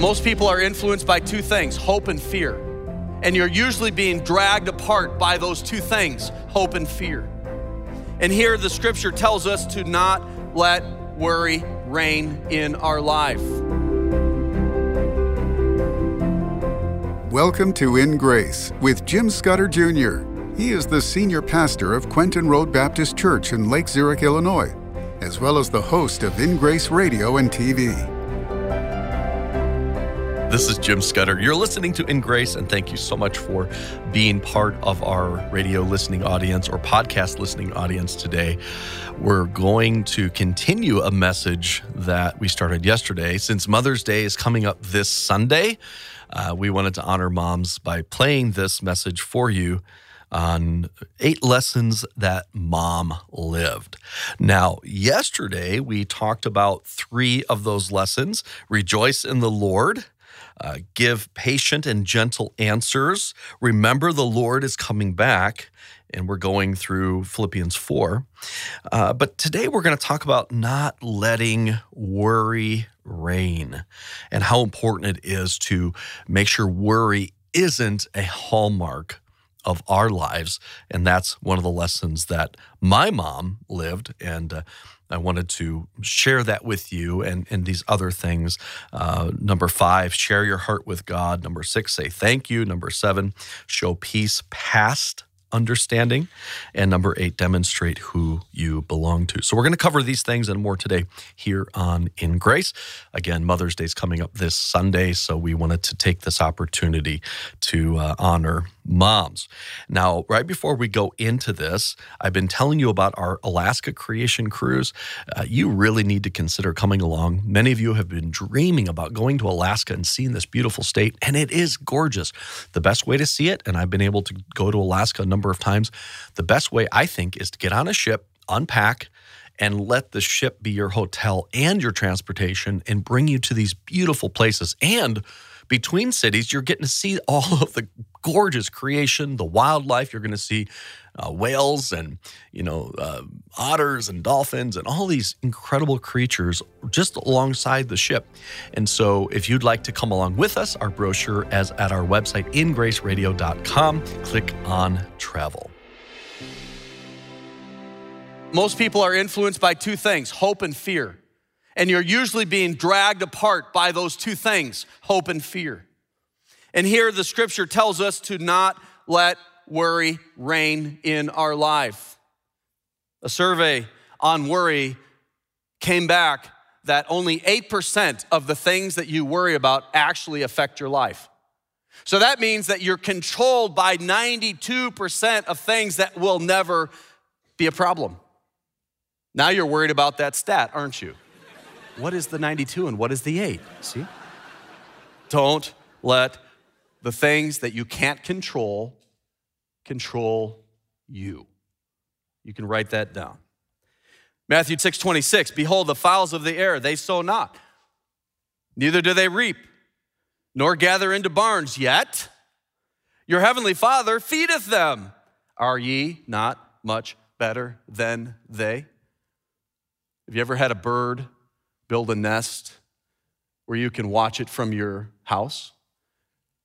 Most people are influenced by two things hope and fear. And you're usually being dragged apart by those two things hope and fear. And here the scripture tells us to not let worry reign in our life. Welcome to In Grace with Jim Scudder Jr. He is the senior pastor of Quentin Road Baptist Church in Lake Zurich, Illinois, as well as the host of In Grace Radio and TV. This is Jim Scudder. You're listening to In Grace, and thank you so much for being part of our radio listening audience or podcast listening audience today. We're going to continue a message that we started yesterday. Since Mother's Day is coming up this Sunday, uh, we wanted to honor moms by playing this message for you on eight lessons that mom lived. Now, yesterday we talked about three of those lessons rejoice in the Lord. Uh, give patient and gentle answers. Remember, the Lord is coming back, and we're going through Philippians 4. Uh, but today we're going to talk about not letting worry reign and how important it is to make sure worry isn't a hallmark of our lives. And that's one of the lessons that my mom lived. And uh, I wanted to share that with you and, and these other things. Uh, number five, share your heart with God. Number six, say thank you. Number seven, show peace past understanding. And number eight, demonstrate who you belong to. So we're going to cover these things and more today here on In Grace. Again, Mother's Day is coming up this Sunday, so we wanted to take this opportunity to uh, honor moms. Now, right before we go into this, I've been telling you about our Alaska Creation Cruise. Uh, you really need to consider coming along. Many of you have been dreaming about going to Alaska and seeing this beautiful state, and it is gorgeous. The best way to see it, and I've been able to go to Alaska a number of times, the best way I think is to get on a ship, unpack, and let the ship be your hotel and your transportation and bring you to these beautiful places. And between cities, you're getting to see all of the gorgeous creation, the wildlife. You're going to see uh, whales and you know uh, otters and dolphins and all these incredible creatures just alongside the ship. And so, if you'd like to come along with us, our brochure is at our website ingraceradio.com. Click on travel. Most people are influenced by two things hope and fear. And you're usually being dragged apart by those two things hope and fear. And here the scripture tells us to not let worry reign in our life. A survey on worry came back that only 8% of the things that you worry about actually affect your life. So that means that you're controlled by 92% of things that will never be a problem. Now you're worried about that stat, aren't you? What is the 92 and what is the 8? See? Don't let the things that you can't control control you. You can write that down. Matthew 6 26, behold, the fowls of the air, they sow not, neither do they reap, nor gather into barns, yet your heavenly Father feedeth them. Are ye not much better than they? Have you ever had a bird build a nest where you can watch it from your house?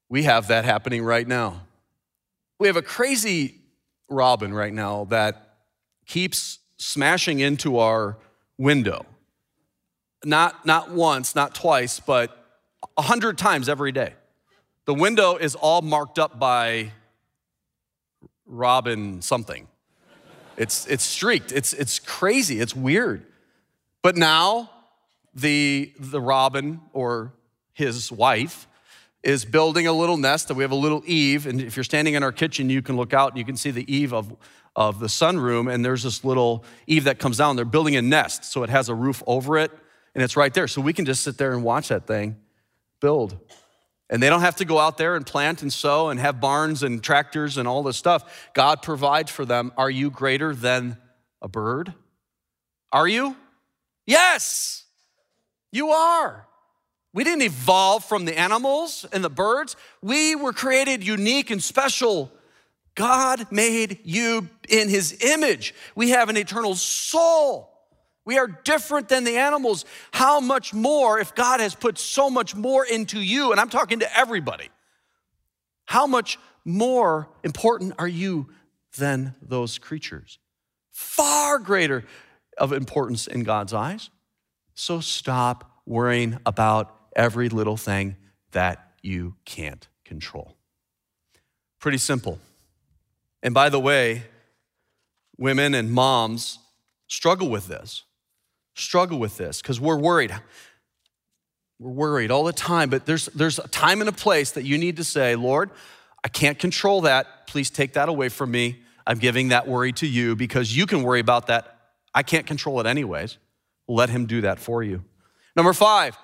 We have that happening right now. We have a crazy robin right now that keeps smashing into our window. Not, not once, not twice, but a hundred times every day. The window is all marked up by robin something. It's, it's streaked. It's, it's crazy. It's weird. But now the, the robin or his wife is building a little nest that we have a little eave and if you're standing in our kitchen you can look out and you can see the eave of, of the sunroom. And there's this little eave that comes down. They're building a nest so it has a roof over it and it's right there. So we can just sit there and watch that thing build. And they don't have to go out there and plant and sow and have barns and tractors and all this stuff. God provides for them. Are you greater than a bird? Are you? Yes you are we didn't evolve from the animals and the birds. We were created unique and special. God made you in his image. We have an eternal soul. We are different than the animals. How much more if God has put so much more into you? And I'm talking to everybody. How much more important are you than those creatures? Far greater of importance in God's eyes. So stop worrying about every little thing that you can't control. Pretty simple. And by the way, women and moms struggle with this. Struggle with this because we're worried. We're worried all the time, but there's, there's a time and a place that you need to say, Lord, I can't control that. Please take that away from me. I'm giving that worry to you because you can worry about that. I can't control it anyways. Let Him do that for you. Number five,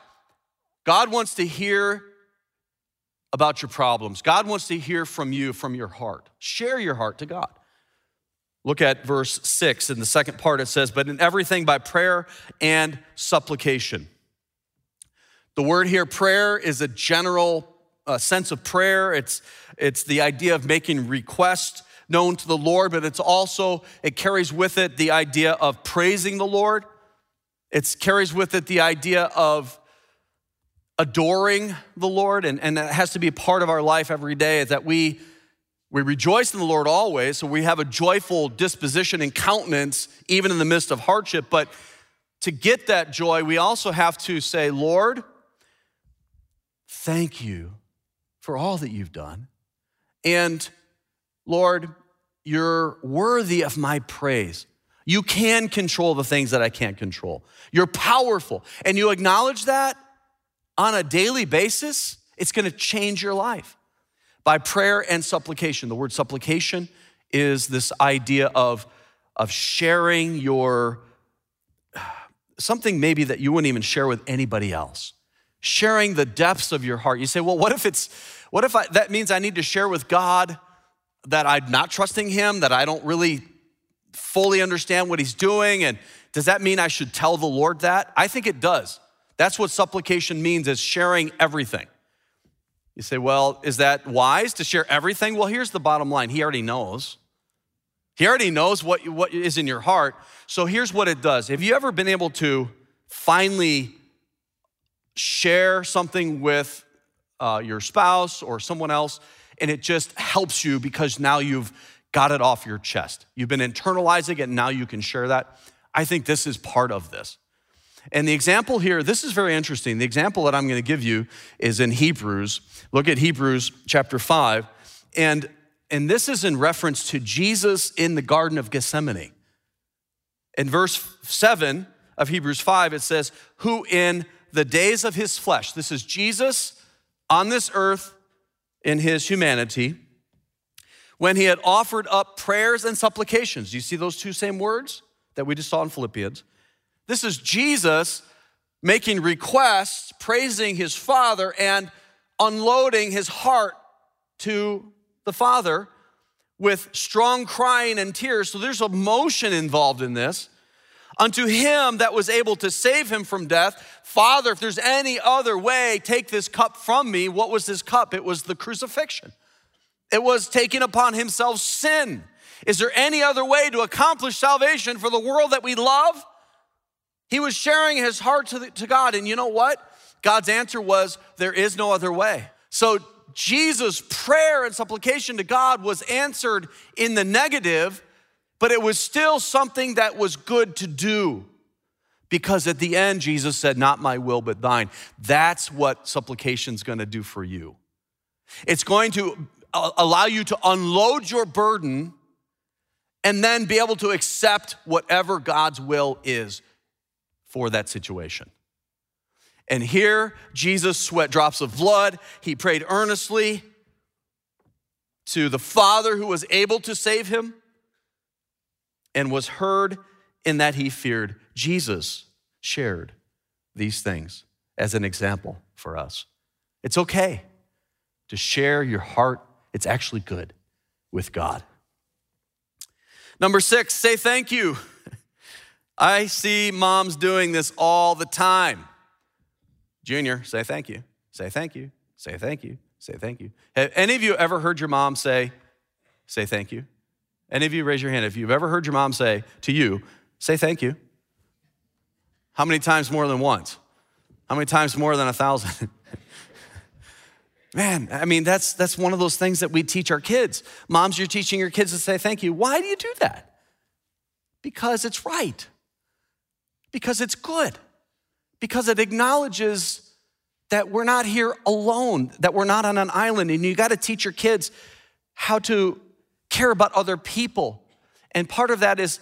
God wants to hear about your problems. God wants to hear from you, from your heart. Share your heart to God. Look at verse six. In the second part, it says, But in everything by prayer and supplication. The word here, prayer, is a general uh, sense of prayer. It's, it's the idea of making request known to the Lord, but it's also, it carries with it the idea of praising the Lord. It carries with it the idea of adoring the Lord, and, and that has to be part of our life every day, is that we, we rejoice in the Lord always, so we have a joyful disposition and countenance even in the midst of hardship. But to get that joy, we also have to say, Lord, thank you for all that you've done. And Lord, you're worthy of my praise. You can control the things that I can't control. You're powerful. And you acknowledge that on a daily basis, it's gonna change your life by prayer and supplication. The word supplication is this idea of, of sharing your something maybe that you wouldn't even share with anybody else. Sharing the depths of your heart. You say, well, what if it's, what if I, that means I need to share with God that I'm not trusting Him, that I don't really fully understand what he's doing? And does that mean I should tell the Lord that? I think it does. That's what supplication means is sharing everything. You say, well, is that wise to share everything? Well, here's the bottom line. He already knows. He already knows what, what is in your heart. So here's what it does. Have you ever been able to finally share something with uh, your spouse or someone else, and it just helps you because now you've got it off your chest. You've been internalizing it, and now you can share that. I think this is part of this. And the example here, this is very interesting. The example that I'm going to give you is in Hebrews. Look at Hebrews chapter 5. And, and this is in reference to Jesus in the Garden of Gethsemane. In verse 7 of Hebrews 5, it says, Who in the days of his flesh, this is Jesus on this earth in his humanity, when he had offered up prayers and supplications. Do you see those two same words that we just saw in Philippians? This is Jesus making requests, praising his Father, and unloading his heart to the Father with strong crying and tears. So there's emotion involved in this. Unto him that was able to save him from death, Father, if there's any other way, take this cup from me. What was this cup? It was the crucifixion. It was taking upon himself sin. Is there any other way to accomplish salvation for the world that we love? He was sharing his heart to, the, to God. And you know what? God's answer was, There is no other way. So Jesus' prayer and supplication to God was answered in the negative, but it was still something that was good to do. Because at the end, Jesus said, Not my will, but thine. That's what supplication's gonna do for you. It's going to allow you to unload your burden and then be able to accept whatever God's will is for that situation. And here, Jesus sweat drops of blood. He prayed earnestly to the Father who was able to save him and was heard in that he feared. Jesus shared these things as an example for us. It's okay to share your heart it's actually good with God. Number six, say thank you. I see moms doing this all the time. Junior, say thank you. Say thank you. Say thank you. Say thank you. Have any of you ever heard your mom say, say thank you? Any of you raise your hand if you've ever heard your mom say to you, say thank you. How many times more than once? How many times more than a thousand? Man, I mean, that's, that's one of those things that we teach our kids. Moms, you're teaching your kids to say thank you. Why do you do that? Because it's right, because it's good, because it acknowledges that we're not here alone, that we're not on an island. And you got to teach your kids how to care about other people. And part of that is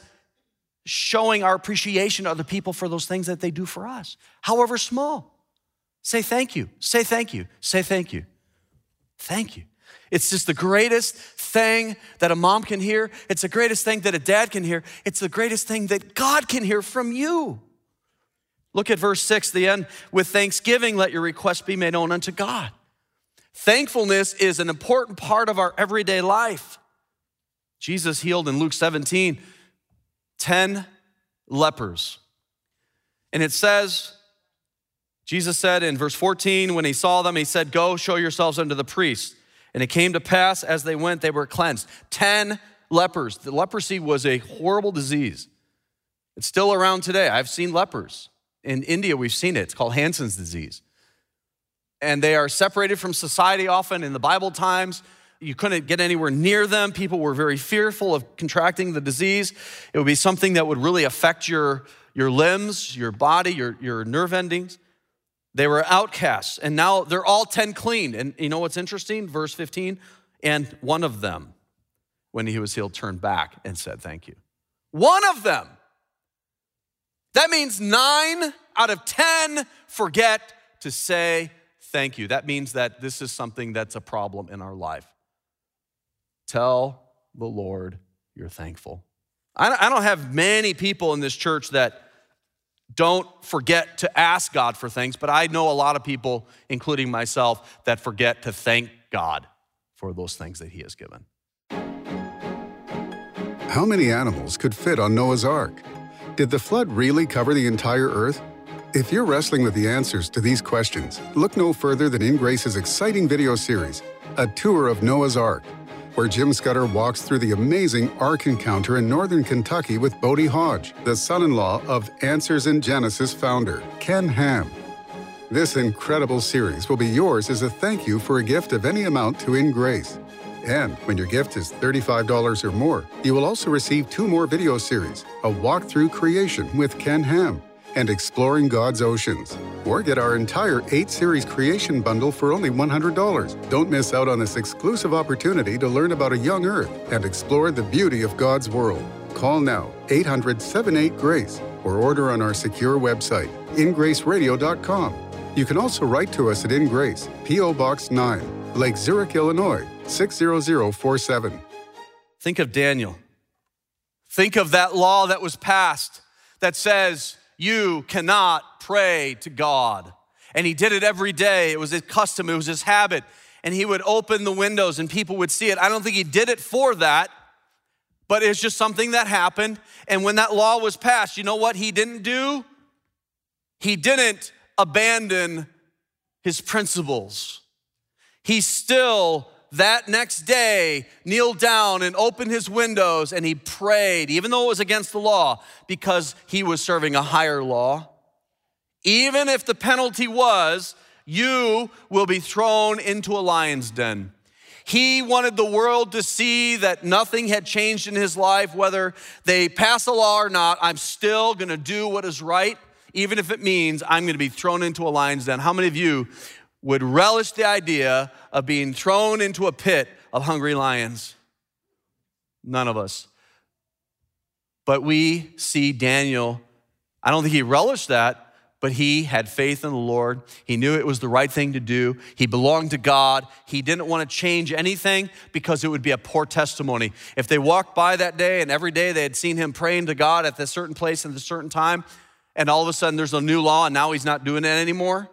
showing our appreciation to other people for those things that they do for us, however small. Say thank you, say thank you, say thank you. Thank you. It's just the greatest thing that a mom can hear. It's the greatest thing that a dad can hear. It's the greatest thing that God can hear from you. Look at verse 6, the end. With thanksgiving, let your request be made known unto God. Thankfulness is an important part of our everyday life. Jesus healed in Luke 17 10 lepers. And it says, Jesus said in verse 14, when he saw them, he said, Go show yourselves unto the priests. And it came to pass as they went, they were cleansed. 10 lepers. The leprosy was a horrible disease. It's still around today. I've seen lepers. In India, we've seen it. It's called Hansen's disease. And they are separated from society often in the Bible times. You couldn't get anywhere near them. People were very fearful of contracting the disease. It would be something that would really affect your, your limbs, your body, your, your nerve endings. They were outcasts, and now they're all 10 clean. And you know what's interesting? Verse 15, and one of them, when he was healed, turned back and said, Thank you. One of them. That means nine out of 10 forget to say thank you. That means that this is something that's a problem in our life. Tell the Lord you're thankful. I don't have many people in this church that don't forget to ask God for things, but I know a lot of people, including myself, that forget to thank God for those things that He has given. How many animals could fit on Noah's Ark? Did the flood really cover the entire earth? If you're wrestling with the answers to these questions, look no further than In Grace's exciting video series, A Tour of Noah's Ark where Jim Scudder walks through the amazing Ark encounter in northern Kentucky with Bodie Hodge, the son in law of Answers in Genesis founder, Ken Ham. This incredible series will be yours as a thank you for a gift of any amount to In Grace. And when your gift is $35 or more, you will also receive two more video series A Walk Through Creation with Ken Ham and Exploring God's Oceans. Or get our entire 8 series creation bundle for only $100. Don't miss out on this exclusive opportunity to learn about a young earth and explore the beauty of God's world. Call now 800 78 Grace or order on our secure website, ingraceradio.com. You can also write to us at In Grace, P.O. Box 9, Lake Zurich, Illinois 60047. Think of Daniel. Think of that law that was passed that says, you cannot pray to God. And he did it every day. It was his custom, it was his habit. And he would open the windows and people would see it. I don't think he did it for that, but it's just something that happened. And when that law was passed, you know what he didn't do? He didn't abandon his principles. He still that next day kneeled down and opened his windows and he prayed, even though it was against the law, because he was serving a higher law. Even if the penalty was, you will be thrown into a lion's den. He wanted the world to see that nothing had changed in his life, whether they pass a law or not. I'm still gonna do what is right, even if it means I'm gonna be thrown into a lion's den. How many of you would relish the idea of being thrown into a pit of hungry lions? None of us. But we see Daniel, I don't think he relished that, but he had faith in the Lord. He knew it was the right thing to do. He belonged to God. He didn't want to change anything because it would be a poor testimony. If they walked by that day and every day they had seen him praying to God at this certain place at a certain time, and all of a sudden there's a new law and now he's not doing it anymore,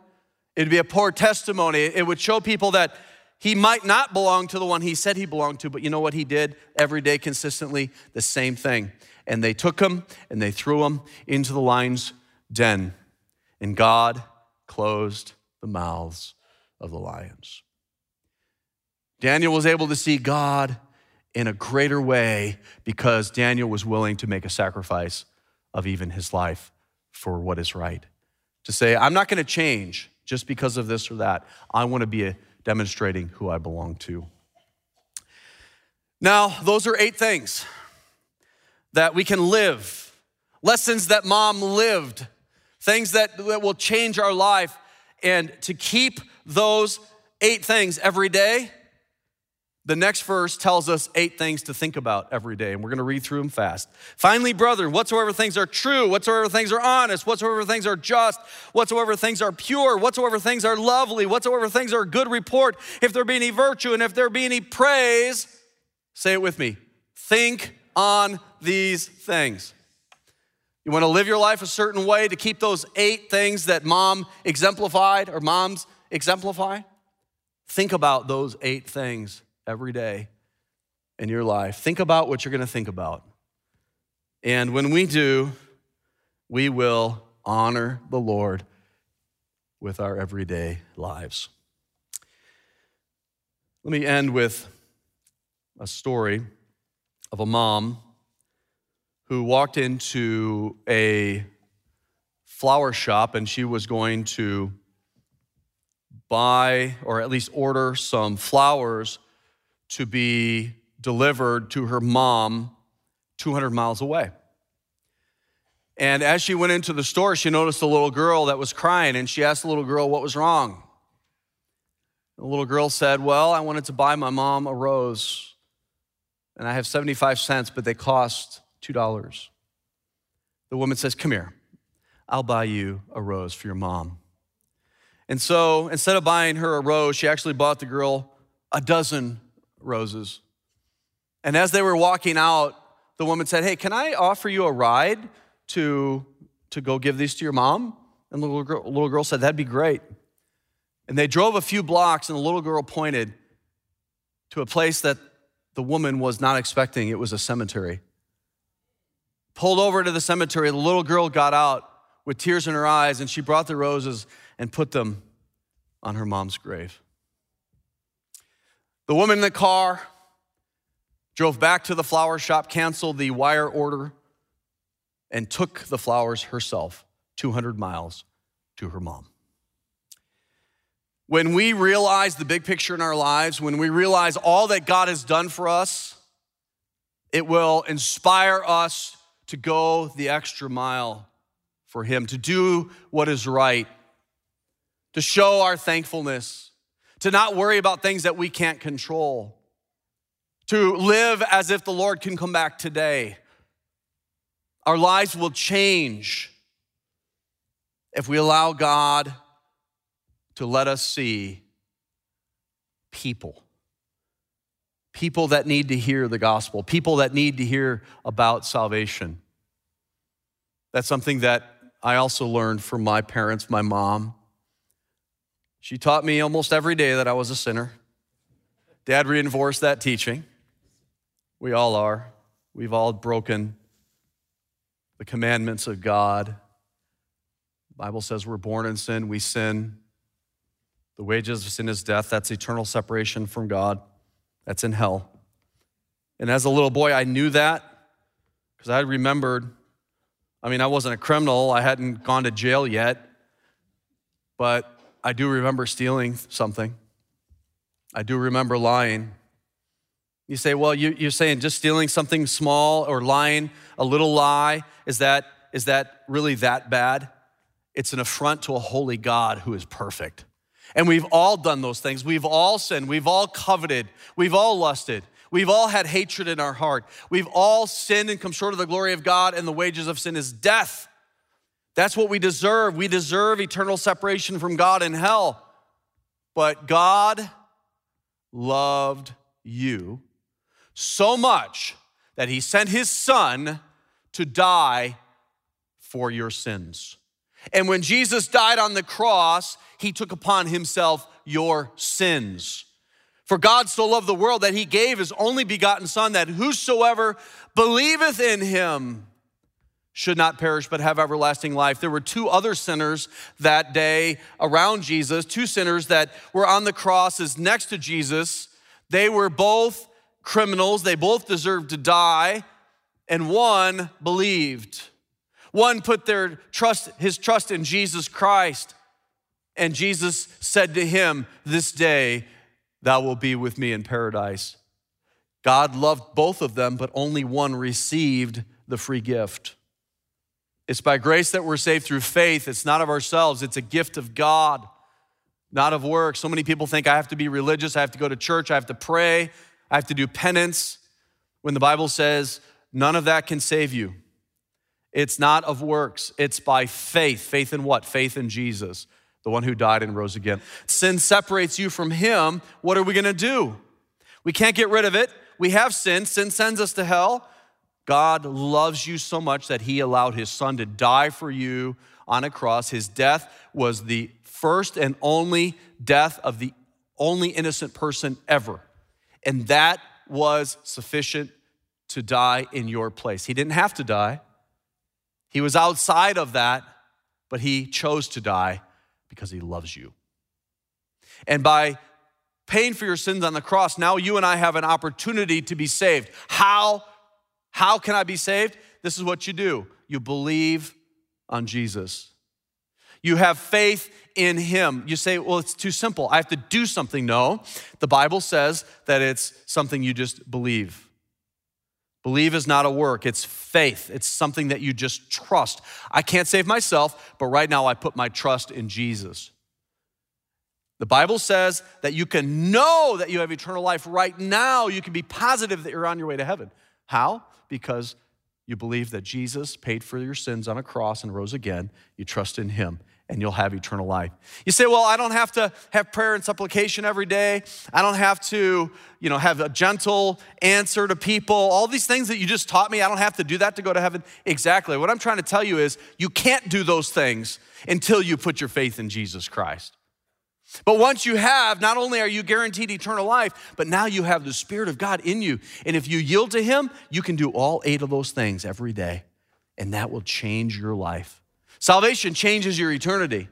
It'd be a poor testimony. It would show people that he might not belong to the one he said he belonged to, but you know what he did every day consistently? The same thing. And they took him and they threw him into the lion's den. And God closed the mouths of the lions. Daniel was able to see God in a greater way because Daniel was willing to make a sacrifice of even his life for what is right. To say, I'm not going to change just because of this or that. I want to be a, demonstrating who I belong to. Now, those are eight things that we can live, lessons that mom lived, things that, that will change our life. And to keep those eight things every day, the next verse tells us eight things to think about every day, and we're gonna read through them fast. Finally, brethren, whatsoever things are true, whatsoever things are honest, whatsoever things are just, whatsoever things are pure, whatsoever things are lovely, whatsoever things are good report, if there be any virtue and if there be any praise, say it with me think on these things. You wanna live your life a certain way to keep those eight things that mom exemplified or moms exemplify? Think about those eight things every day in your life. Think about what you're going to think about. And when we do, we will honor the Lord with our everyday lives. Let me end with a story of a mom who walked into a flower shop and she was going to buy or at least order some flowers to be delivered to her mom 200 miles away. And as she went into the store, she noticed a little girl that was crying, and she asked the little girl what was wrong. The little girl said, Well, I wanted to buy my mom a rose, and I have 75 cents, but they cost $2. The woman says, Come here, I'll buy you a rose for your mom. And so instead of buying her a rose, she actually bought the girl a dozen roses. And as they were walking out, the woman said, Hey, can I offer you a ride to, to go give these to your mom? And the little girl, little girl said, That'd be great. And they drove a few blocks, and the little girl pointed to a place that the woman was not expecting. It was a cemetery. Pulled over to the cemetery, the little girl got out with tears in her eyes, and she brought the roses and put them on her mom's grave. The woman in the car drove back to the flower shop, canceled the wire order, and took the flowers herself 200 miles to her mom. When we realize the big picture in our lives, when we realize all that God has done for us, it will inspire us to go the extra mile for Him, to do what is right, to show our thankfulness to not worry about things that we can't control, to live as if the Lord can come back today. Our lives will change if we allow God to let us see people. People that need to hear the gospel, people that need to hear about salvation. That's something that I also learned from my parents, my mom. She taught me almost every day that I was a sinner. Dad reinforced that teaching. We all are. We've all broken the commandments of God. The Bible says we're born in sin, we sin. The wages of sin is death. That's eternal separation from God. That's in hell. And as a little boy, I knew that because I remembered. I mean, I wasn't a criminal, I hadn't gone to jail yet, but I do remember stealing something. I do remember lying. You say, well, you, are saying just stealing something small or lying a little lie, is that, is that really that bad? It's an affront to a holy God who is perfect. And we've all done those things. We've all sinned. We've all coveted. We've all lusted. We've all had hatred in our heart. We've all sinned and come short of the glory of God, and the wages of sin is death. That's what we deserve. We deserve eternal separation from God in hell. But God loved you so much that he sent his son to die for your sins. And when Jesus died on the cross, he took upon himself your sins. For God so loved the world that he gave his only begotten Son, that whosoever believeth in him should not perish but have everlasting life. There were two other sinners that day around Jesus, two sinners that were on the crosses next to Jesus. They were both criminals, they both deserved to die, and one believed. One put their trust, his trust in Jesus Christ. And Jesus said to him, This day thou wilt be with me in paradise. God loved both of them, but only one received the free gift. It's by grace that we're saved through faith. It's not of ourselves, it's a gift of God, not of works. So many people think I have to be religious, I have to go to church, I have to pray, I have to do penance, when the Bible says none of that can save you. It's not of works, it's by faith. Faith in what? Faith in Jesus, the one who died and rose again. Sin separates you from Him. What are we gonna do? We can't get rid of it. We have sin, sin sends us to hell. God loves you so much that He allowed His Son to die for you on a cross. His death was the first and only death of the only innocent person ever. And that was sufficient to die in your place. He didn't have to die, he was outside of that, but He chose to die because He loves you. And by paying for your sins on the cross, now you and I have an opportunity to be saved. How? How can I be saved? This is what you do you believe on Jesus. You have faith in Him. You say, well, it's too simple. I have to do something. No, the Bible says that it's something you just believe. Believe is not a work, it's faith. It's something that you just trust. I can't save myself, but right now I put my trust in Jesus. The Bible says that you can know that you have eternal life right now. You can be positive that you're on your way to heaven. How? Because you believe that Jesus paid for your sins on a cross and rose again. You trust in him and you'll have eternal life. You say, "Well, I don't have to have prayer and supplication every day. I don't have to, you know, have a gentle answer to people. All these things that you just taught me, I don't have to do that to go to heaven." Exactly. What I'm trying to tell you is you can't do those things until you put your faith in Jesus Christ. But once you have, not only are you guaranteed eternal life, but now you have the Spirit of God in you. And if you yield to Him, you can do all eight of those things every day, and that will change your life. Salvation changes your eternity.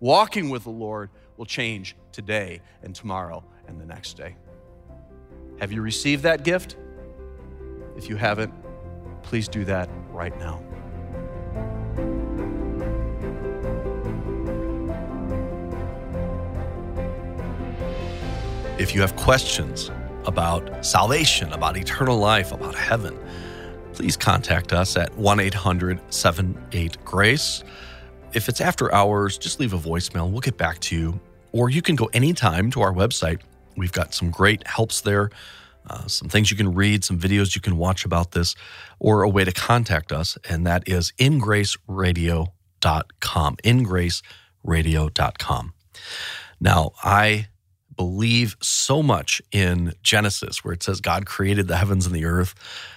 Walking with the Lord will change today and tomorrow and the next day. Have you received that gift? If you haven't, please do that right now. If you have questions about salvation, about eternal life, about heaven, please contact us at 1 800 78 Grace. If it's after hours, just leave a voicemail. We'll get back to you. Or you can go anytime to our website. We've got some great helps there, uh, some things you can read, some videos you can watch about this, or a way to contact us, and that is ingraceradio.com. Ingraceradio.com. Now, I believe so much in Genesis, where it says God created the heavens and the earth.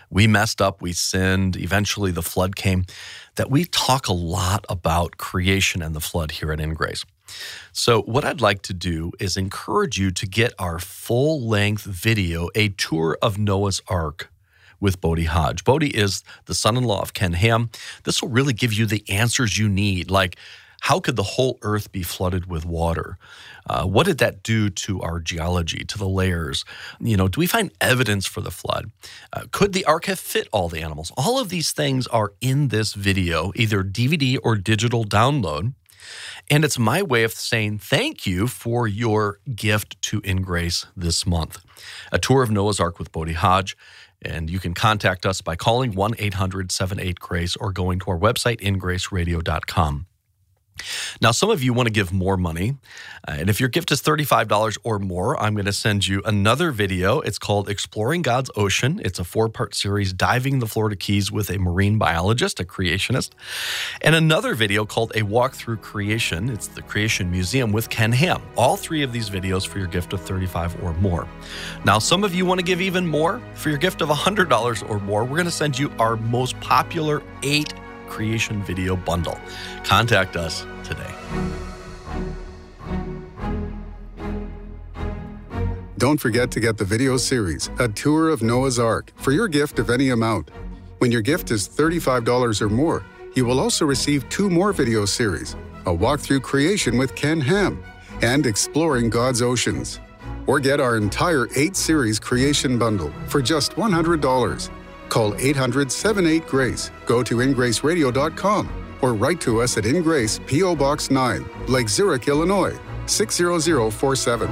We messed up, we sinned, eventually the flood came, that we talk a lot about creation and the flood here at In Grace. So, what I'd like to do is encourage you to get our full length video, A Tour of Noah's Ark with Bodie Hodge. Bodie is the son in law of Ken Ham. This will really give you the answers you need, like how could the whole earth be flooded with water? Uh, what did that do to our geology, to the layers? You know, do we find evidence for the flood? Uh, could the ark have fit all the animals? All of these things are in this video, either DVD or digital download. And it's my way of saying thank you for your gift to In Grace this month. A tour of Noah's Ark with Bodie Hodge. And you can contact us by calling 1 800 78 Grace or going to our website, ingraceradio.com. Now, some of you want to give more money. Uh, and if your gift is $35 or more, I'm going to send you another video. It's called Exploring God's Ocean. It's a four part series diving the Florida Keys with a marine biologist, a creationist, and another video called A Walk Through Creation. It's the Creation Museum with Ken Ham. All three of these videos for your gift of 35 or more. Now, some of you want to give even more. For your gift of $100 or more, we're going to send you our most popular eight creation video bundle. Contact us today. Don't forget to get the video series, A Tour of Noah's Ark, for your gift of any amount. When your gift is $35 or more, you will also receive two more video series A Walkthrough Creation with Ken Ham and Exploring God's Oceans. Or get our entire eight series creation bundle for just $100. Call 800 78 Grace, go to ingraceradio.com, or write to us at Ingrace, P.O. Box 9, Lake Zurich, Illinois 60047.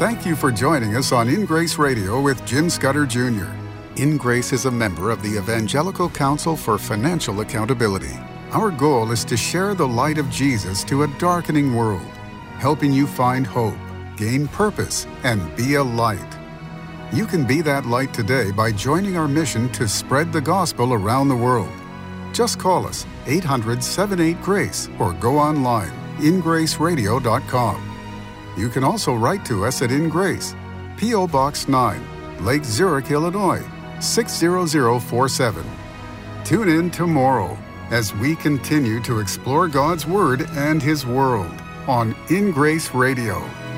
Thank you for joining us on In Grace Radio with Jim Scudder Jr. In Grace is a member of the Evangelical Council for Financial Accountability. Our goal is to share the light of Jesus to a darkening world, helping you find hope, gain purpose, and be a light. You can be that light today by joining our mission to spread the gospel around the world. Just call us 800 78 Grace or go online ingraceradio.com. You can also write to us at In Grace, P.O. Box 9, Lake Zurich, Illinois 60047. Tune in tomorrow as we continue to explore God's Word and His world on In Grace Radio.